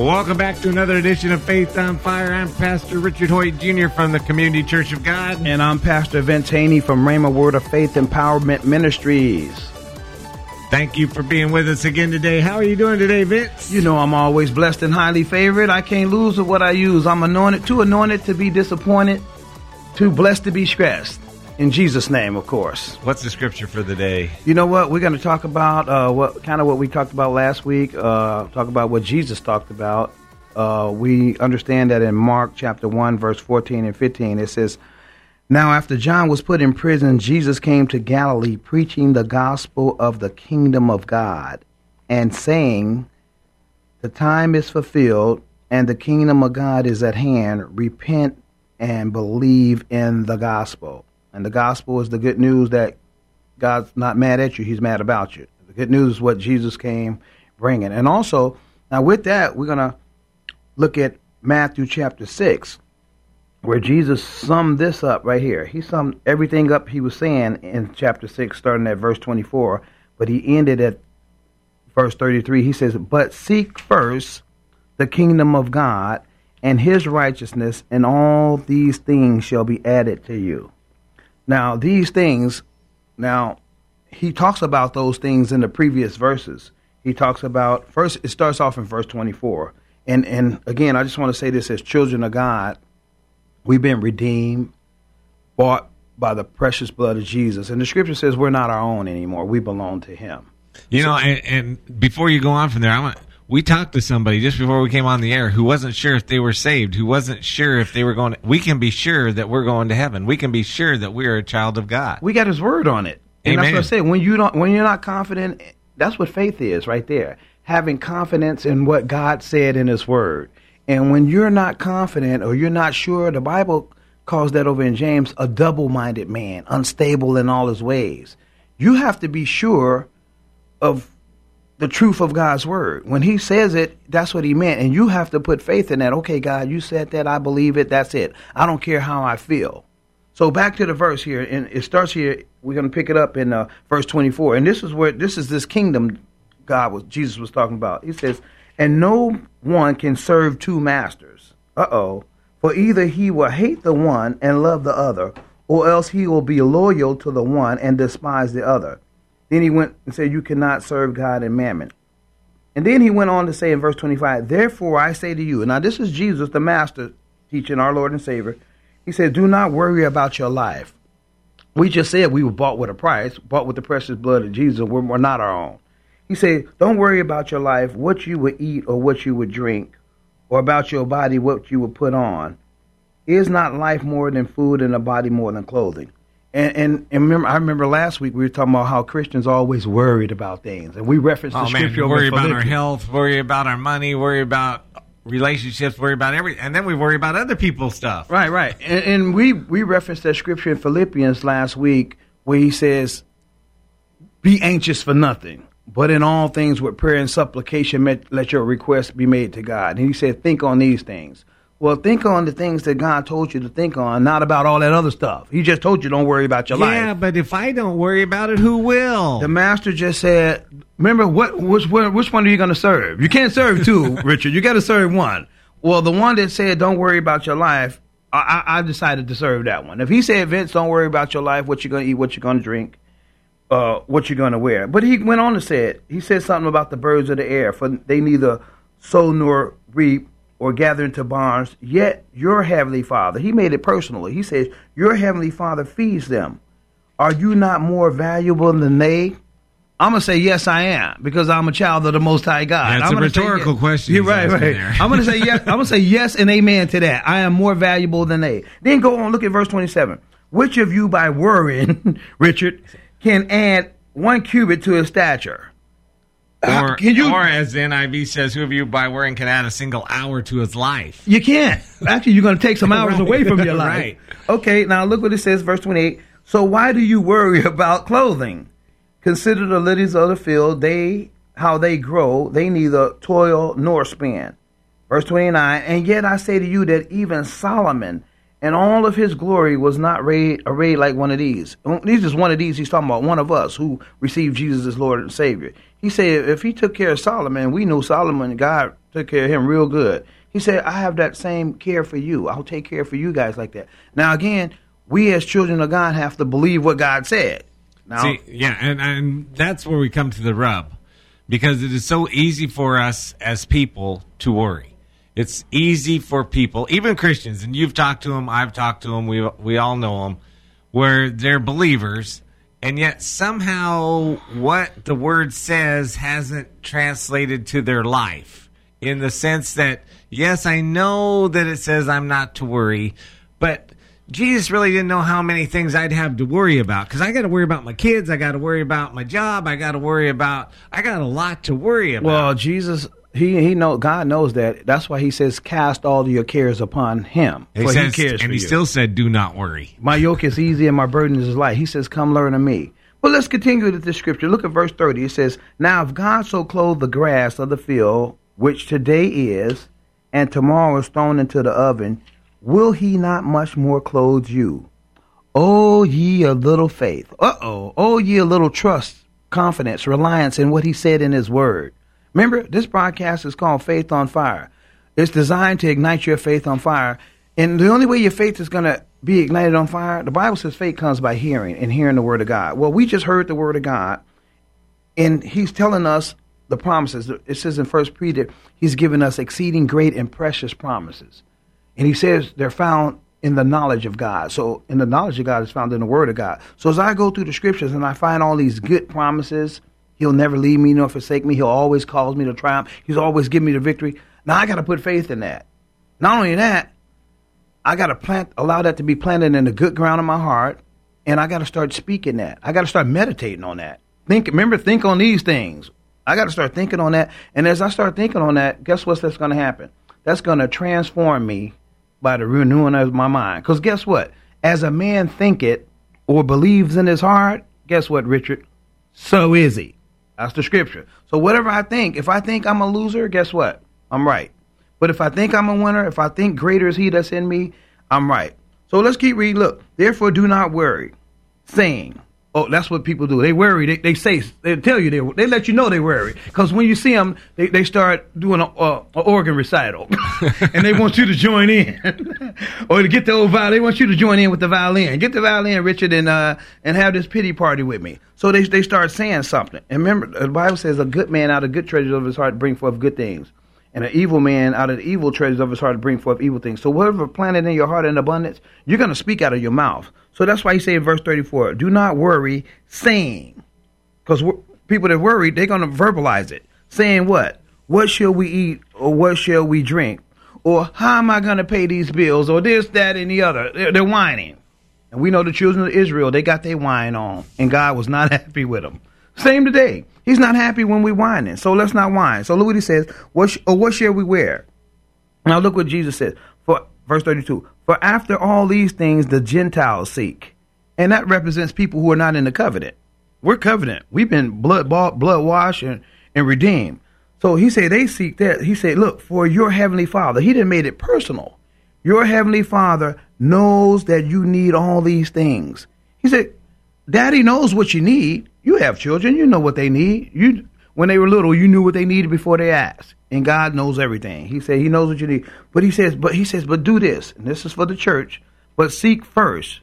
Welcome back to another edition of Faith on Fire. I'm Pastor Richard Hoyt Jr. from the Community Church of God. And I'm Pastor Vince Haynie from Rhema Word of Faith Empowerment Ministries. Thank you for being with us again today. How are you doing today, Vince? You know I'm always blessed and highly favored. I can't lose with what I use. I'm anointed, too anointed to be disappointed, too blessed to be stressed. In Jesus' name, of course. What's the scripture for the day? You know what? We're going to talk about uh, what kind of what we talked about last week. Uh, talk about what Jesus talked about. Uh, we understand that in Mark chapter one, verse fourteen and fifteen, it says, "Now after John was put in prison, Jesus came to Galilee, preaching the gospel of the kingdom of God, and saying, The time is fulfilled, and the kingdom of God is at hand. Repent and believe in the gospel." And the gospel is the good news that God's not mad at you, he's mad about you. The good news is what Jesus came bringing. And also, now with that, we're going to look at Matthew chapter 6, where Jesus summed this up right here. He summed everything up he was saying in chapter 6, starting at verse 24, but he ended at verse 33. He says, But seek first the kingdom of God and his righteousness, and all these things shall be added to you. Now, these things, now, he talks about those things in the previous verses. He talks about, first, it starts off in verse 24. And, and again, I just want to say this as children of God, we've been redeemed, bought by the precious blood of Jesus. And the scripture says we're not our own anymore, we belong to him. You know, and, and before you go on from there, I want we talked to somebody just before we came on the air who wasn't sure if they were saved, who wasn't sure if they were going. To, we can be sure that we're going to heaven. We can be sure that we are a child of God. We got His word on it, and Amen. that's what I say. When you don't, when you're not confident, that's what faith is, right there. Having confidence in what God said in His word, and when you're not confident or you're not sure, the Bible calls that over in James a double-minded man, unstable in all his ways. You have to be sure of the truth of God's word. When he says it, that's what he meant. And you have to put faith in that. Okay, God, you said that. I believe it. That's it. I don't care how I feel. So back to the verse here, and it starts here. We're going to pick it up in uh, verse 24. And this is where, this is this kingdom God was, Jesus was talking about. He says, and no one can serve two masters. Uh-oh. For either he will hate the one and love the other, or else he will be loyal to the one and despise the other. Then he went and said, You cannot serve God and mammon. And then he went on to say in verse 25, Therefore I say to you, now this is Jesus, the Master, teaching our Lord and Savior. He said, Do not worry about your life. We just said we were bought with a price, bought with the precious blood of Jesus. We're, we're not our own. He said, Don't worry about your life, what you would eat or what you would drink, or about your body, what you would put on. Is not life more than food and a body more than clothing? And, and, and remember, I remember last week we were talking about how Christians are always worried about things, and we referenced the Oh man, scripture. worry about our health, worry about our money, worry about relationships, worry about every, and then we worry about other people's stuff. Right, right. And, and we we referenced that scripture in Philippians last week where he says, "Be anxious for nothing, but in all things with prayer and supplication, let your requests be made to God." And he said, "Think on these things." Well, think on the things that God told you to think on, not about all that other stuff. He just told you don't worry about your life. Yeah, but if I don't worry about it, who will? The master just said, "Remember what? Which one- which one are you going to serve? You can't serve two, Richard. You got to serve one." Well, the one that said, "Don't worry about your life," I, I, I decided to serve that one. If he said, "Vince, don't worry about your life. What you're going to eat, what you're going to drink, uh, what you're going to wear," but he went on to say it. He said something about the birds of the air, for they neither sow nor reap or gather into barns. Yet your heavenly Father, he made it personally. He says, "Your heavenly Father feeds them." Are you not more valuable than they? I'm gonna say yes, I am because I'm a child of the Most High God. That's I'm a gonna say rhetorical yes. question You're right, right. there. I'm gonna say yes. I'm gonna say yes and amen to that. I am more valuable than they. Then go on. Look at verse 27. which of you by worrying, Richard, can add one cubit to his stature? Or, you- or as the NIV says, who of you by worrying can add a single hour to his life? You can't. Actually, you're going to take some hours Right. away from your life. Right. Okay, now look what it says, verse 28. So why do you worry about clothing? Consider the lilies of the field, they how they grow, they neither toil nor spin. Verse 29, and yet I say to you that even Solomon in all of his glory was not arrayed, arrayed like one of these. These is one of these he's talking about, one of us who received Jesus as Lord and Savior. He said if he took care of Solomon, we knew Solomon, God took care of him real good. He said, I have that same care for you. I'll take care for you guys like that. Now again, we as children of God have to believe what God said. Now, See, yeah, and, and that's where we come to the rub. Because it is so easy for us as people to worry. It's easy for people, even Christians, and you've talked to them, I've talked to them, we, we all know them, where they're believers, and yet somehow what the word says hasn't translated to their life. In the sense that, yes, I know that it says I'm not to worry, but Jesus really didn't know how many things I'd have to worry about because I got to worry about my kids, I got to worry about my job, I got to worry about, I got a lot to worry about. Well, Jesus, he he know God knows that. That's why he says, "Cast all your cares upon Him, he for says, He cares and for he you." still said, "Do not worry." my yoke is easy and my burden is light. He says, "Come learn of me." But let's continue with the scripture. Look at verse thirty. It says, "Now if God so clothed the grass of the field, which today is, and tomorrow is thrown into the oven, will He not much more clothe you?" Oh, ye a little faith. Uh oh. Oh, ye a little trust, confidence, reliance in what he said in his word. Remember, this broadcast is called Faith on Fire. It's designed to ignite your faith on fire. And the only way your faith is going to be ignited on fire, the Bible says faith comes by hearing and hearing the word of God. Well, we just heard the word of God, and he's telling us the promises. It says in First Peter, he's given us exceeding great and precious promises. And he says they're found in the knowledge of God. So, in the knowledge of God is found in the Word of God. So, as I go through the scriptures and I find all these good promises, He'll never leave me nor forsake me. He'll always cause me to triumph. He's always give me the victory. Now, I got to put faith in that. Not only that, I got to plant, allow that to be planted in the good ground of my heart, and I got to start speaking that. I got to start meditating on that. Think, remember, think on these things. I got to start thinking on that, and as I start thinking on that, guess what's that's going to happen? That's going to transform me by the renewing of my mind. Because guess what? As a man thinketh or believes in his heart, guess what, Richard? So is he. That's the scripture. So whatever I think, if I think I'm a loser, guess what? I'm right. But if I think I'm a winner, if I think greater is he that's in me, I'm right. So let's keep reading. Look, therefore do not worry, saying, Oh, that's what people do. They worry. They, they say they tell you they they let you know they worry because when you see them, they, they start doing a, a, a organ recital, and they want you to join in, or to get the old violin. They want you to join in with the violin. Get the violin, Richard, and uh and have this pity party with me. So they they start saying something. And remember, the Bible says, "A good man out of good treasures of his heart bring forth good things." and an evil man out of the evil treasures of his heart bring forth evil things. So whatever planted in your heart in abundance, you're going to speak out of your mouth. So that's why he say in verse 34, do not worry saying, because people that worry, they're going to verbalize it. Saying what? What shall we eat or what shall we drink? Or how am I going to pay these bills or this, that, and the other? They're, they're whining. And we know the children of Israel, they got their wine on, and God was not happy with them. Same today. He's not happy when we whining, so let's not whine. So look what he says. What sh- or what shall we wear? Now look what Jesus says. For verse thirty-two. For after all these things the Gentiles seek, and that represents people who are not in the covenant. We're covenant. We've been blood bought, blood washed, and, and redeemed. So he said they seek that. He said, look for your heavenly Father. He didn't made it personal. Your heavenly Father knows that you need all these things. He said, Daddy knows what you need. You have children. You know what they need. You when they were little, you knew what they needed before they asked. And God knows everything. He said He knows what you need. But He says, but He says, but do this. And this is for the church. But seek first.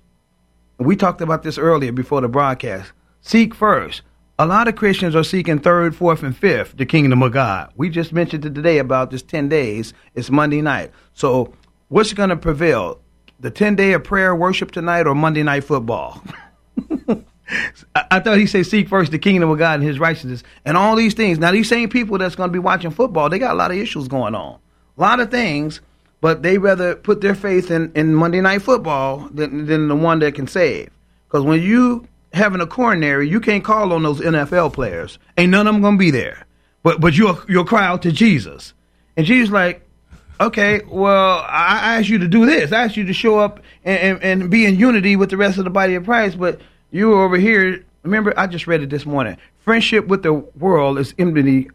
We talked about this earlier before the broadcast. Seek first. A lot of Christians are seeking third, fourth, and fifth the kingdom of God. We just mentioned it today about this ten days. It's Monday night. So what's going to prevail? The ten day of prayer worship tonight or Monday night football? I, thought he said seek first the kingdom of God and his righteousness and all these things. Now these same people that's going to be watching football, they got a lot of issues going on. A lot of things. but they rather put their faith in, in Monday Night Football than, than the one that can save. Because when you having a coronary, you can't call on those NFL players. Ain't none of them gonna be there. But but you'll you'll cry out to Jesus, and Jesus like, okay, well I, I asked you to do this. I asked you to show up and, and, and be in unity with the rest of the body of Christ, but you were over here. Remember, I just read it this morning. Friendship with the world is enmity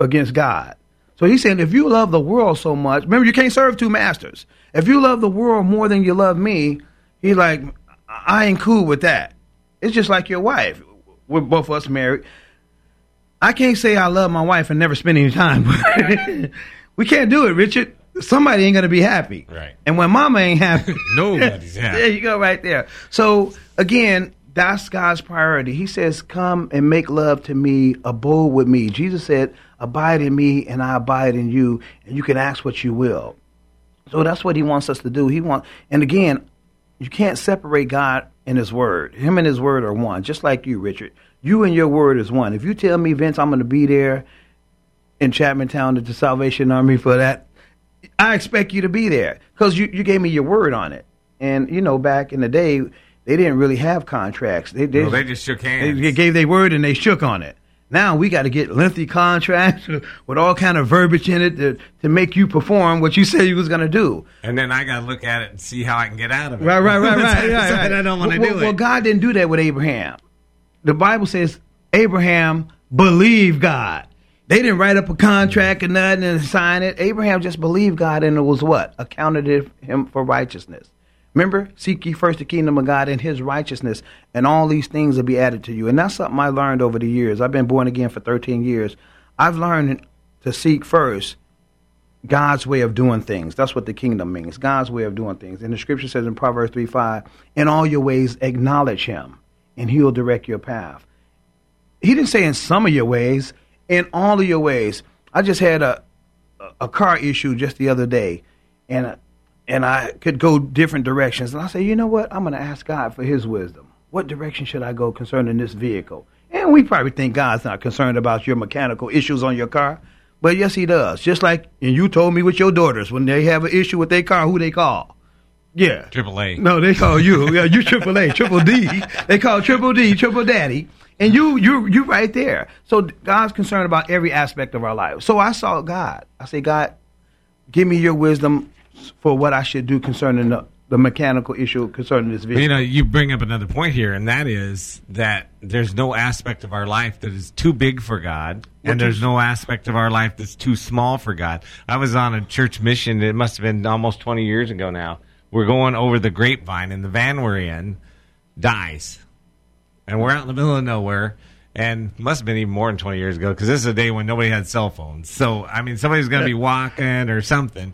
against God. So he's saying, if you love the world so much, remember you can't serve two masters. If you love the world more than you love me, he's like, I ain't cool with that. It's just like your wife. We're both of us married. I can't say I love my wife and never spend any time. we can't do it, Richard. Somebody ain't gonna be happy. Right. And when mama ain't happy, Nobody's happy. there you go, right there. So again, that's God's priority. He says, "Come and make love to me, abode with me." Jesus said, "Abide in me, and I abide in you, and you can ask what you will." So that's what He wants us to do. He want, and again, you can't separate God and His Word. Him and His Word are one, just like you, Richard. You and your Word is one. If you tell me, Vince, I'm going to be there in Chapman Town at the Salvation Army for that, I expect you to be there because you, you gave me your word on it. And you know, back in the day, they didn't really have contracts. They they, Well, they just shook hands. they gave their word and they shook on it. Now we got to get lengthy contracts with all kind of verbiage in it to, to make you perform what you said you was going to do. And then I got to look at it and see how I can get out of it. Right, right, right, right, right. Right. I don't want to well, do well, it. God didn't do that with Abraham. The Bible says Abraham believed God. They didn't write up a contract or nothing and sign it. Abraham just believed God and it was what? Accounted him for righteousness. Remember, seek ye first the kingdom of God and his righteousness, and all these things will be added to you. And that's something I learned over the years. I've been born again for 13 years. I've learned to seek first God's way of doing things. That's what the kingdom means. God's way of doing things. And the scripture says in Proverbs 3 5, in all your ways acknowledge him, and he'll direct your path. He didn't say in some of your ways, in all of your ways. I just had a a car issue just the other day, and and I could go different directions. And I said, you know what? I'm going to ask God for His wisdom. What direction should I go concerning this vehicle? And we probably think God's not concerned about your mechanical issues on your car, but yes, He does. Just like and you told me with your daughters when they have an issue with their car, who they call? Yeah, Triple A. no, they call you. Yeah, you triple A, triple D. They call triple D, triple daddy. And you you you right there. So God's concerned about every aspect of our life. So I saw God. I say, God, give me your wisdom for what I should do concerning the, the mechanical issue concerning this vehicle. You know, you bring up another point here, and that is that there's no aspect of our life that is too big for God, and there's no aspect of our life that's too small for God. I was on a church mission, it must have been almost 20 years ago now. We're going over the grapevine, and the van we're in dies. And we're out in the middle of nowhere, and must have been even more than 20 years ago, because this is a day when nobody had cell phones. So, I mean, somebody's going to be walking or something.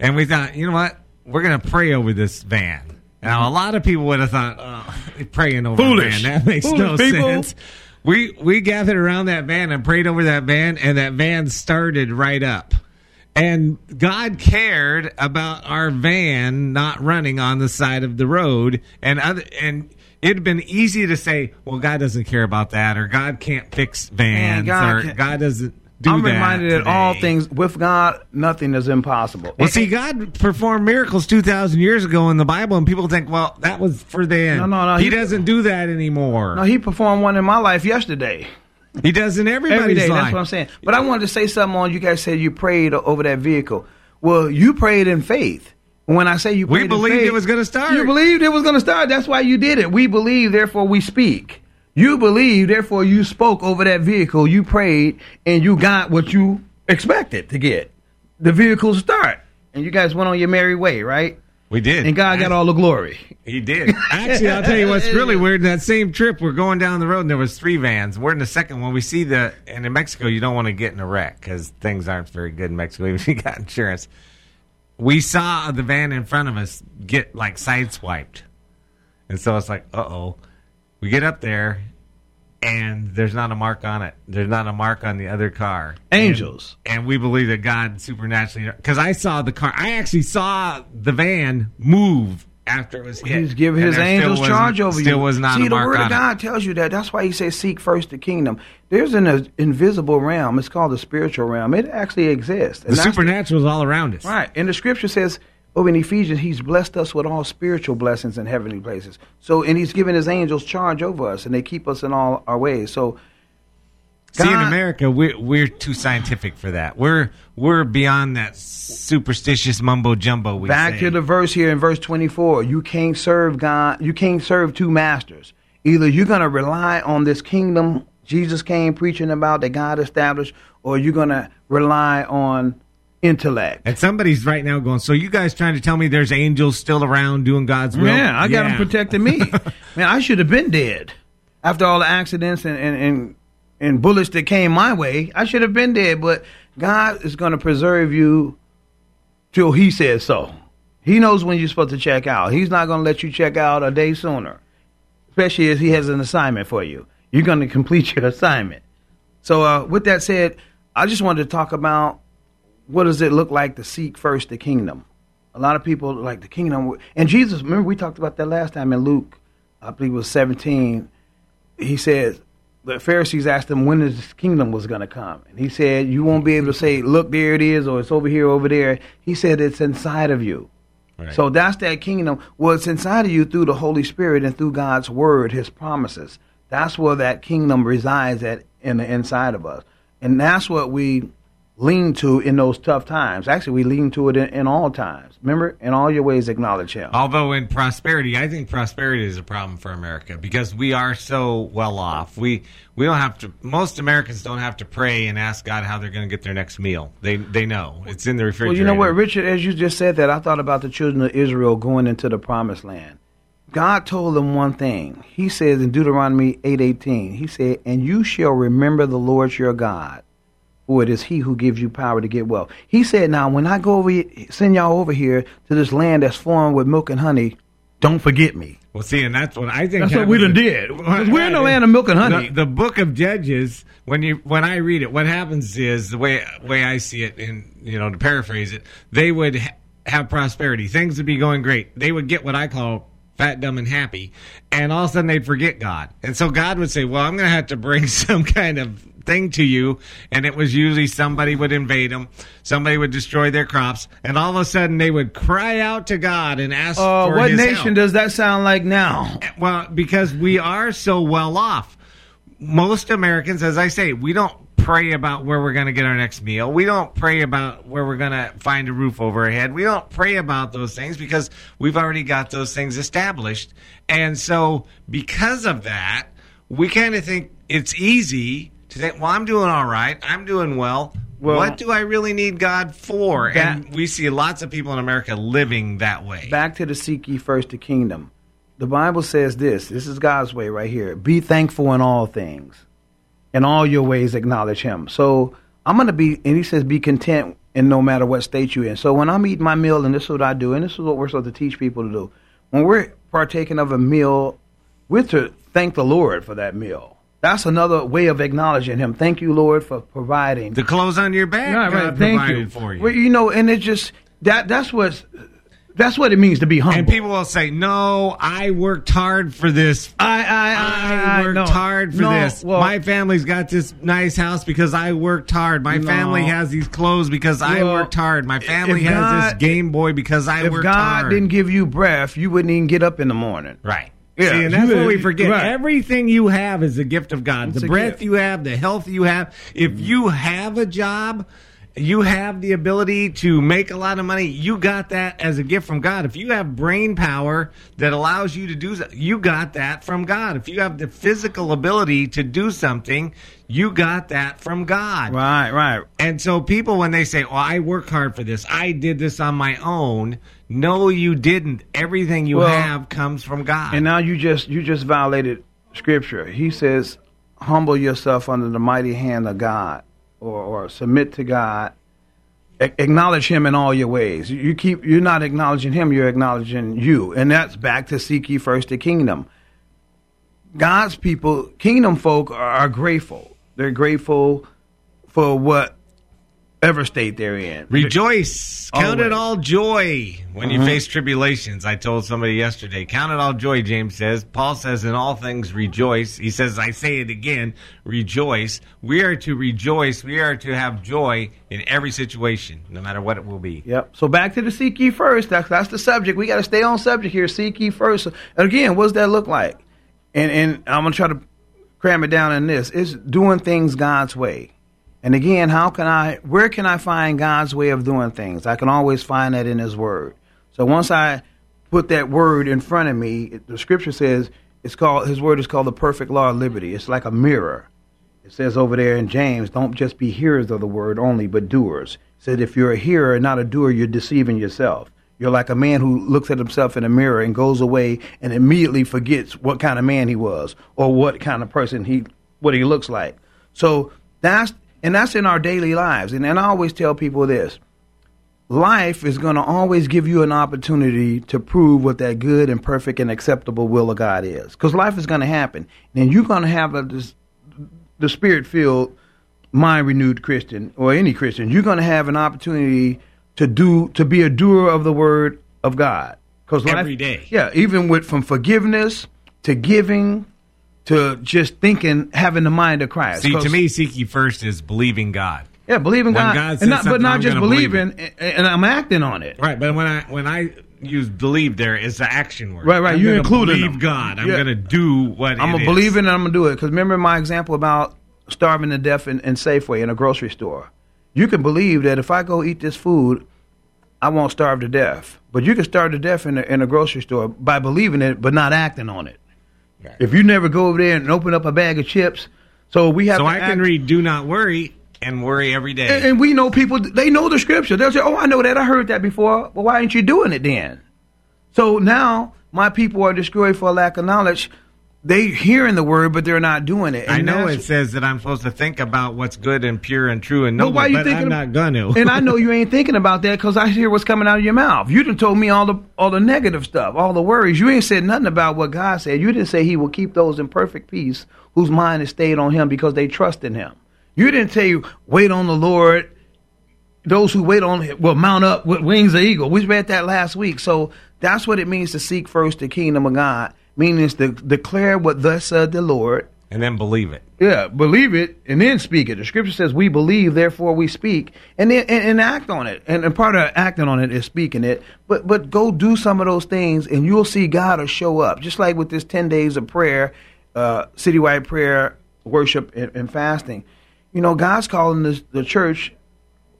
And we thought, you know what? We're going to pray over this van. Now, a lot of people would have thought, oh, praying over Foolish. a van. That makes Foolish no people. sense. We, we gathered around that van and prayed over that van, and that van started right up. And God cared about our van not running on the side of the road, and other and it'd been easy to say, "Well, God doesn't care about that," or "God can't fix vans," God or can't- "God doesn't do I'm that." reminded that all things with God, nothing is impossible. Well, see, God performed miracles two thousand years ago in the Bible, and people think, "Well, that was for then." No, no, no, He, he- doesn't do that anymore. no, he performed one in my life yesterday. he does in everybody's Every day, life. that's what I'm saying. But I wanted to say something on you guys said you prayed over that vehicle. Well, you prayed in faith. When I say you We believed faith, it was gonna start. You believed it was going to start. That's why you did it. We believe, therefore we speak. You believe, therefore you spoke over that vehicle. You prayed, and you got what you expected to get. The vehicle start, and you guys went on your merry way, right? We did, And God got all the glory. He did. Actually, I'll tell you what's really weird. That same trip, we're going down the road, and there was three vans. We're in the second one. We see the, and in Mexico, you don't want to get in a wreck because things aren't very good in Mexico, even if you got insurance. We saw the van in front of us get like sideswiped, and so it's like, uh oh. We get up there, and there's not a mark on it. There's not a mark on the other car. Angels. And, and we believe that God supernaturally, because I saw the car. I actually saw the van move after it was hit. He's given And his angels charge over you. Still was not See, the word of it. God tells you that. That's why he says, "Seek first the kingdom." There's an uh, invisible realm. It's called the spiritual realm. It actually exists. The And that's supernatural is all around us. Right. And the scripture says over in Ephesians, he's blessed us with all spiritual blessings in heavenly places. So, and he's given his angels charge over us, and they keep us in all our ways. So, See, in America, we're we're too scientific for that. We're we're beyond that superstitious mumbo jumbo. We back say. to the verse here in verse 24. You can't serve God. You can't serve two masters. Either you're going to rely on this kingdom Jesus came preaching about that God established, or you're going to rely on intellect. And somebody's right now going. So you guys trying to tell me there's angels still around doing God's will? Yeah, I got Yeah. him protecting me. Man, I should have been dead after all the accidents and, and, and, and bullets that came my way. I should have been dead, but God is going to preserve you till He says so. He knows when you're supposed to check out. He's not going to let you check out a day sooner, especially as He has an assignment for you. You're going to complete your assignment. So, uh, with that said, I just wanted to talk about what does it look like to seek first the kingdom. A lot of people like the kingdom, and Jesus. Remember, we talked about that last time in Luke. I believe it was 17. He said the Pharisees asked him when his kingdom was going to come, and he said, "You won't be able to say, look, there it is, or it's over here, over there." He said, "It's inside of you." Right. So that's that kingdom. Well, it's inside of you through the Holy Spirit and through God's word, His promises. That's where that kingdom resides at in the inside of us, and that's what we lean to in those tough times. Actually, we lean to it in, in all times. Remember, in all your ways, acknowledge Him. Although in prosperity, I think prosperity is a problem for America because we are so well off. We we don't have to. Most Americans don't have to pray and ask God how they're going to get their next meal. They they know it's in the refrigerator. Well, you know what, Richard, as you just said that, I thought about the children of Israel going into the promised land. God told them one thing. He says in Deuteronomy 8:18, he said, "And you shall remember the Lord your God, for it is he who gives you power to get wealth." He said, "Now, when I go over send y'all over here to this land that's flowing with milk and honey, don't forget me." Well, see, and that's what I think. That's what we done happens- did. 'Cause we're in the land of milk and honey. The, the book of Judges, when you when I read it, what happens is the way way I see it, and you know to paraphrase it, they would ha- have prosperity, things would be going great. They would get what I call fat, dumb, and happy, and all of a sudden they'd forget God, and so God would say, "Well, I'm going to have to bring some kind of." Thing to you and it was usually somebody would invade them somebody would destroy their crops and all of a sudden they would cry out to god and ask Uh, for what nation help. does that sound like now? Well, because we are so well off. Most Americans, as I say, we don't pray about where we're going to get our next meal. We don't pray about where we're going to find a roof over our head. We don't pray about those things because we've already got those things established. And so, because of that, we kind of think it's easy to think, well, I'm doing all right. I'm doing well. Well- what do I really need God for? That- and we see lots of people in America living that way. Back to the seek ye first the kingdom. The Bible says this. This is God's way right here. Be thankful in all things. In all your ways acknowledge him. So I'm gonna be and he says be content in no matter what state you're in. So when I'm eating my meal, and this is what I do, and this is what we're supposed to teach people to do. When we're partaking of a meal, we're to thank the Lord for that meal. That's another way of acknowledging him. Thank you, Lord, for providing. the clothes on your back, Right, right. God Thank you. for you. Well, you know, and it just that that's what that's what it means to be humble. And people will say, "No, I worked hard for this. I I I, I, worked no. hard for No, this. Well, My family's got this nice house because I worked hard. My No. family has these clothes because I worked hard. My family has God- this Game Boy because I if worked God hard." didn't give you breath, you wouldn't even get up in the morning. right. Yeah, See, and that's what we forget. right. Everything you have is a gift of God. It's the breath gift. you have, the health you have. If you have a job, you have the ability to make a lot of money. You got that as a gift from God. If you have brain power that allows you to do that, you got that from God. If you have the physical ability to do something, you got that from God. Right, right. And so people, when they say, "Oh, I work hard for this. I did this on my own," no, you didn't. Everything you Well, have comes from God. And now you just you just violated scripture. He says, "Humble yourself under the mighty hand of God, or, or submit to God. A- acknowledge Him in all your ways. You- keep you're not acknowledging Him; you're acknowledging you, and that's back to seek ye first the kingdom. God's people, kingdom folk, are, are grateful. They're grateful for what ever state they're in. Rejoice. Count it all joy when you Mhm. face tribulations. I told somebody yesterday, count it all joy, James says. Paul says, in all things rejoice. He says, I say it again, rejoice. We are to rejoice. We are to have joy in every situation, no matter what it will be. Yep. So back to the seek ye first. That's that's the subject. We got to stay on subject here. Seek ye first. And again, what does that look like? And and I'm gonna try to cram it down in this. It's doing things God's way. And again, how can I? Where can I find God's way of doing things? I can always find that in His Word. So once I put that word in front of me, the Scripture says it's called His Word is called the perfect law of liberty. It's like a mirror. It says over there in James, don't just be hearers of the word only, but doers. It said if you're a hearer and not a doer, you're deceiving yourself. You're like a man who looks at himself in a mirror and goes away and immediately forgets what kind of man he was or what kind of person he what he looks like. So that's and that's in our daily lives. And, and I always tell people this life is going to always give you an opportunity to prove what that good and perfect and acceptable will of God is. Because life is going to happen. And you're going to have a, this, the spirit filled, mind renewed Christian or any Christian. You're going to have an opportunity to do, to be a doer of the word of God. Because Every day. Yeah, even with from forgiveness to giving to just thinking, having the mind of Christ. See, to me, seek ye first is believing God. yeah, believe in God, God and not, but not I'm just gonna believe believing, and, and I'm acting on it. Right, but when I when I use believe there is the action word. Right, right, I'm you including believe them. God. I'm Yeah. going to do what I'm gonna believe it and I'm gonna do it. Because remember my example about starving to death in, in Safeway in a grocery store. You can believe that if I go eat this food, I won't starve to death. But you can starve to death in a, in a grocery store by believing it, but not acting on it. Right. If you never go over there and open up a bag of chips, so we have. So to I can read "Do not worry" and worry every day. And, and we know people, they know the scripture. They'll say, Oh, I know that. I heard that before. Well, why aren't you doing it then? So now my people are destroyed for a lack of knowledge. They hearing the word, but they're not doing it. I know it says that I'm supposed to think about what's good and pure and true and noble, why you but thinking I'm not going to. and I know you ain't thinking about that because I hear what's coming out of your mouth. You done told me all the all the negative stuff, all the worries. You ain't said nothing about what God said. You didn't say He will keep those in perfect peace whose mind is stayed on Him because they trust in Him. You didn't tell you wait on the Lord. Those who wait on Him will mount up with wings of eagle. We read that last week. So that's what it means to seek first the kingdom of God. Meaning is to declare what thus said the Lord and then believe it. yeah, believe it and then speak it. The scripture says we believe, therefore we speak, and then and, and act on it. And, and part of acting on it is speaking it. But but go do some of those things, and you'll see God will show up. Just like with this ten days of prayer, uh, citywide prayer, worship, and, and fasting. You know, God's calling this, the church.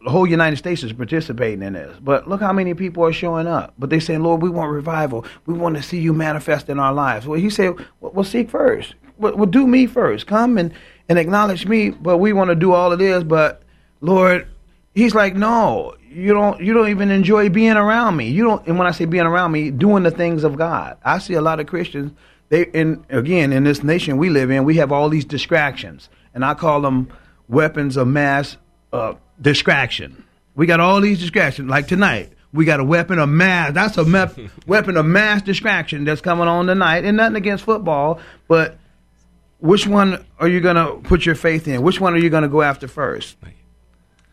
The whole United States is participating in this, but look how many people are showing up. But they say, "Lord, we want revival. We want to see you manifest in our lives." Well, He said, "Well, well seek first. Well, well, do me first. Come and and acknowledge me." But we want to do all of this. But Lord, He's like, "No, you don't. You don't even enjoy being around me. You don't." And when I say being around me, doing the things of God. I see a lot of Christians. They and again in this nation we live in, we have all these distractions, and I call them weapons of mass uh, distraction. We got all these distractions. Like tonight, we got a weapon of mass. That's a mep- weapon of mass distraction that's coming on tonight. And nothing against football, but which one are you going to put your faith in? Which one are you going to go after first?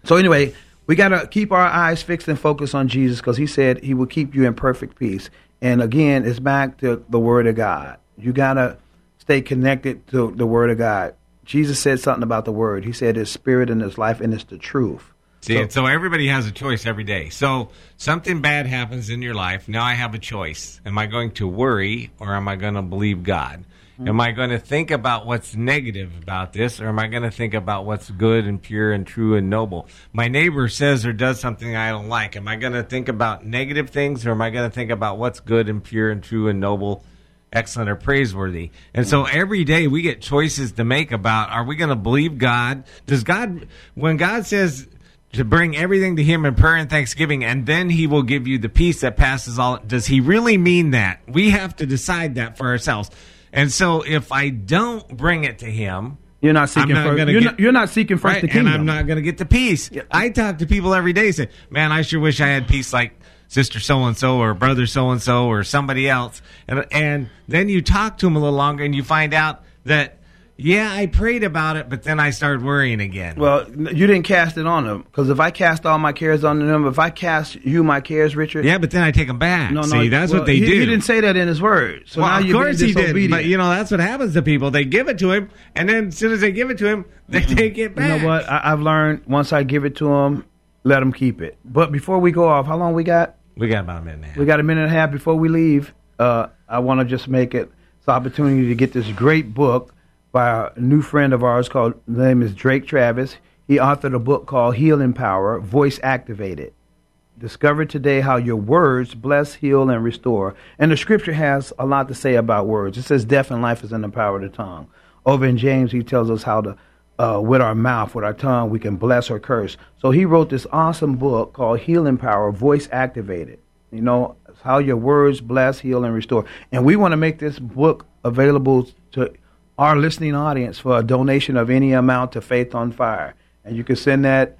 So anyway, we got to keep our eyes fixed and focused on Jesus because he said he will keep you in perfect peace. And again, it's back to the word of God. You got to stay connected to the word of God. Jesus said something about the word. He said his spirit and his life and it's the truth. See, So- so everybody has a choice every day. So something bad happens in your life. Now I have a choice. Am I going to worry or am I going to believe God? Mm-hmm. Am I going to think about what's negative about this or am I going to think about what's good and pure and true and noble? My neighbor says or does something I don't like. Am I going to think about negative things or am I going to think about what's good and pure and true and noble? Excellent or praiseworthy. And so every day we get choices to make about are we going to believe God? Does God, when God says to bring everything to Him in prayer and thanksgiving, and then He will give you the peace that passes all, does He really mean that? We have to decide that for ourselves. And so if I don't bring it to Him, You're not seeking not first. You're, get- not, you're not seeking first right, the and. I'm not going to get the peace. Yeah. I talk to people every day. Say, man, I sure wish I had peace like sister so and so or brother so and so or somebody else. And and then you talk to them a little longer and you find out that Yeah, I prayed about it, but then I started worrying again. Well, you didn't cast it on them because if I cast all my cares on them, if I cast you my cares, Richard. yeah, but then I take them back. No, no. See, that's well, what they he, do. He didn't say that in his words. So well, of course he did, but you know that's what happens to people. They give it to him, and then as soon as they give it to him, they mm-hmm. take it back. You know what? I, I've learned once I give it to him, let him keep it. But before we go off, how long we got? We got about a minute and a half. We got a minute and a half before we leave. Uh, I want to just make it this opportunity to get this great book by a new friend of ours called the name is Drake Travis. He authored a book called Healing Power, Voice Activated. Discover today how your words bless, heal, and restore. And the scripture has a lot to say about words. It says death and life is in the power of the tongue. Over in James, he tells us how to, uh, with our mouth, with our tongue, we can bless or curse. So he wrote this awesome book called Healing Power, Voice Activated. You know, how your words bless, heal, and restore. And we want to make this book available to our listening audience for a donation of any amount to Faith on Fire. And you can send that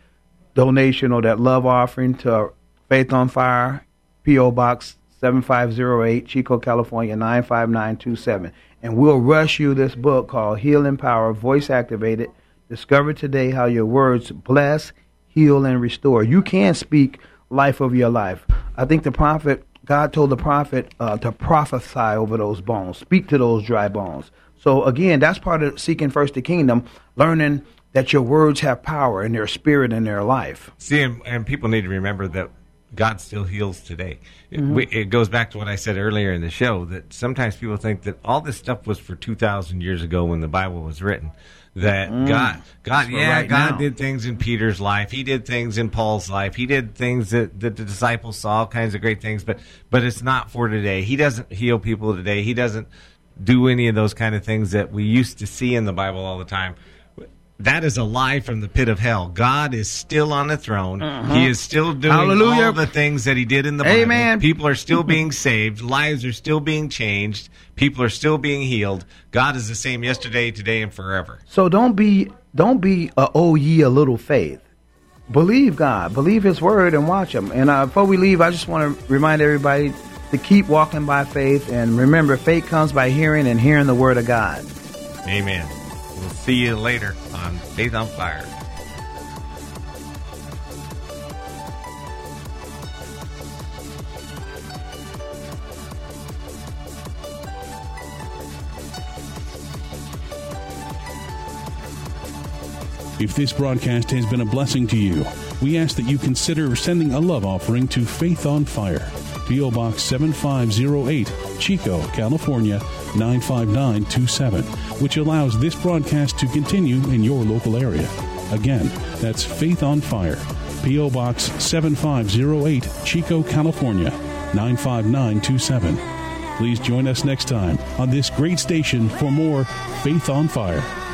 donation or that love offering to Faith on Fire, P.O. Box 7508, Chico, California 95927. And we'll rush you this book called Healing Power, Voice Activated. Discover today how your words bless, heal, and restore. You can speak life of your life. I think the prophet, God told the prophet uh, to prophesy over those bones, speak to those dry bones. So again, that's part of seeking first the kingdom, learning that your words have power in their spirit and their life. See, and, and people need to remember that God still heals today. Mm-hmm. we, it goes back to what I said earlier in the show that sometimes people think that all this stuff was for 2,000 years ago when the Bible was written. That mm. God, God, for yeah, right God now. did things in Peter's life. He did things in Paul's life. He did things that, that the disciples saw, all kinds of great things. But but it's not for today. He doesn't heal people today. He doesn't do any of those kind of things that we used to see in the Bible all the time. That is a lie from the pit of hell. God is still on the throne. He is still doing Uh-huh. Hallelujah. all the things that he did in the Bible. Amen. People are still being saved. Lives are still being changed. People are still being healed. God is the same yesterday, today, and forever. So don't be don't be a oh ye a little faith. Believe God, believe His word, and watch Him. And uh, before we leave, I just want to remind everybody to keep walking by faith, and remember, faith comes by hearing, and hearing the word of God. Amen. We'll see you later on Faith on Fire. If this broadcast has been a blessing to you, we ask that you consider sending a love offering to Faith on Fire, P.O. Box 7508, Chico, California 95927, which allows this broadcast to continue in your local area. Again, that's Faith on Fire, P.O. Box 7508, Chico, California 95927. Please join us next time on this great station for more Faith on Fire.